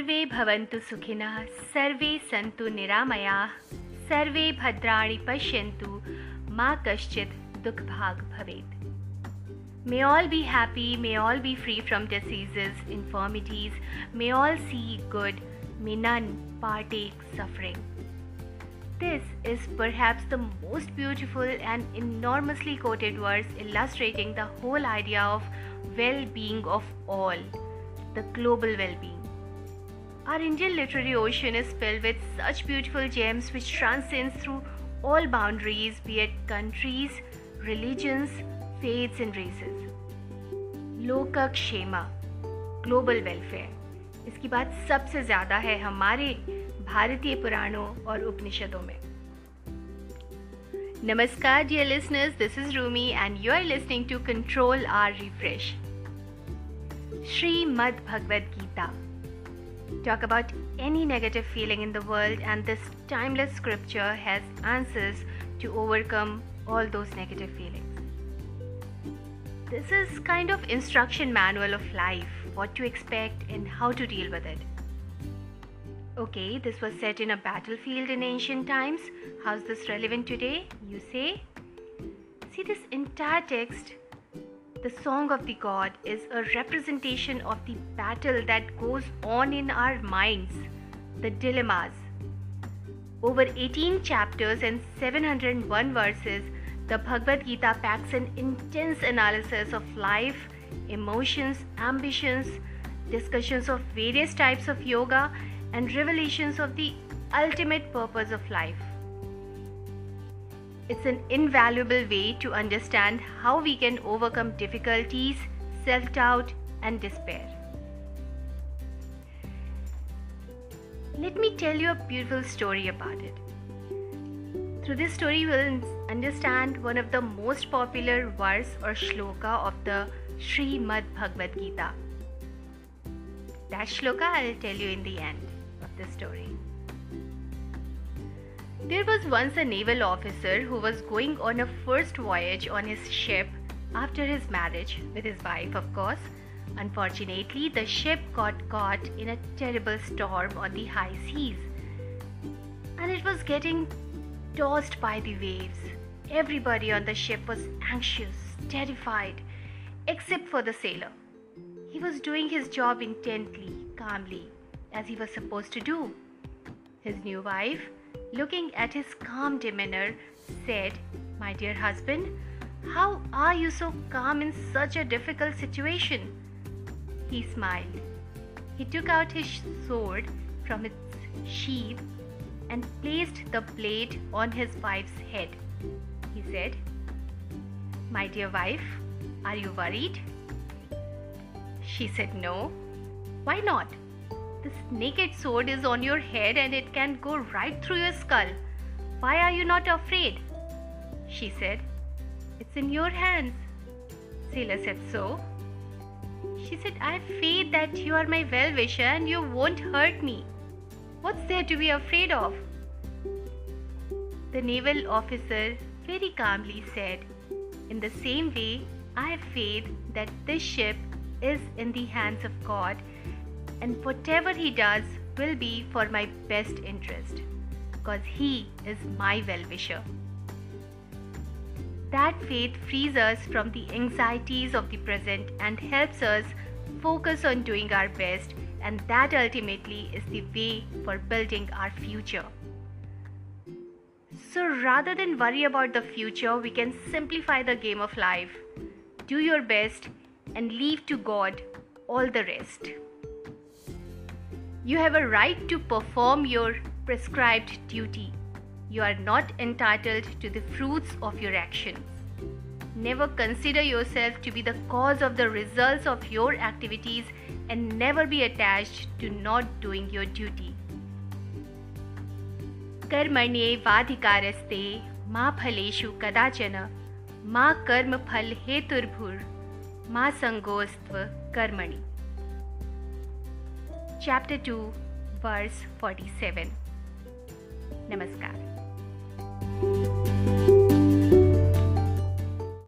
सर्वे भवन्तु सुखिनः सर्वे सन्तु निरामयाः सर्वे भद्राणि पश्यन्तु मा कश्चित् दुःखभाग् भवेत् May all be happy, may all be free from diseases, infirmities, may all see good, may none partake suffering. This is perhaps the most beautiful and enormously quoted verse illustrating the whole idea of well being of all, the global well being. Our Indian literary ocean is filled with such beautiful gems which transcends through all boundaries, be it countries, religions, faiths, and races. लोकक क्षेमा global welfare इसकी बात सबसे ज़्यादा है हमारे भारतीय पुराणों और उपनिषदों में नमस्कार dear listeners this is Rumi and you are listening to control R refresh Shrimad Bhagavad Gita talk about any negative feeling in the world, and this timeless scripture has answers to overcome all those negative feelings. This is kind of instruction manual of life, what to expect and how to deal with it. Okay, this was set in a battlefield in ancient times. How's this relevant today? You say? See, this entire text the Song of the God is a representation of the battle that goes on in our minds, the dilemmas. Over 18 chapters and 701 verses, the Bhagavad Gita packs an intense analysis of life, emotions, ambitions, discussions of various types of yoga, and revelations of the ultimate purpose of life. It's an invaluable way to understand how we can overcome difficulties, self doubt, and despair. Let me tell you a beautiful story about it. Through this story, will understand one of the most popular verse or shloka of the Srimad Bhagavad Gita. That shloka I'll tell you in the end of the story. There was once a naval officer who was going on a first voyage on his ship after his marriage with his wife, of course. Unfortunately, the ship got caught in a terrible storm on the high seas and it was getting tossed by the waves. Everybody on the ship was anxious, terrified, except for the sailor. He was doing his job intently, calmly, as he was supposed to do. His new wife looking at his calm demeanor, said, My dear husband, how are you so calm in such a difficult situation? He smiled. He took out his sword from its sheath and placed the blade on his wife's head. He said, My dear wife, are you worried? She said, No. Why not? This naked sword is on your head and it can go right through your skull. Why are you not afraid? She said, It's in your hands. Sailor said, So? She said, I have faith that you are my well wisher and you won't hurt me. What's there to be afraid of? The naval officer very calmly said, In the same way, I have faith that this ship is in the hands of God and whatever he does will be for my best interest because he is my well wisher. That faith frees us from the anxieties of the present and helps us focus on doing our best, and that ultimately is the way for building our future. So rather than worry about the future, we can simplify the game of life. Do your best and leave to God all the rest. You have a right to perform your prescribed duty. You are not entitled to the fruits of your actions. Never consider yourself to be the cause of the results of your activities and never be attached to not doing your duty. कर्मण्ये वाधिकारस्ते मा फलेषु कदाचन मा कर्म फल हेतुर्भुर मा संगोस्त्व कर्मणि chapter 2, verse 47. Namaskar.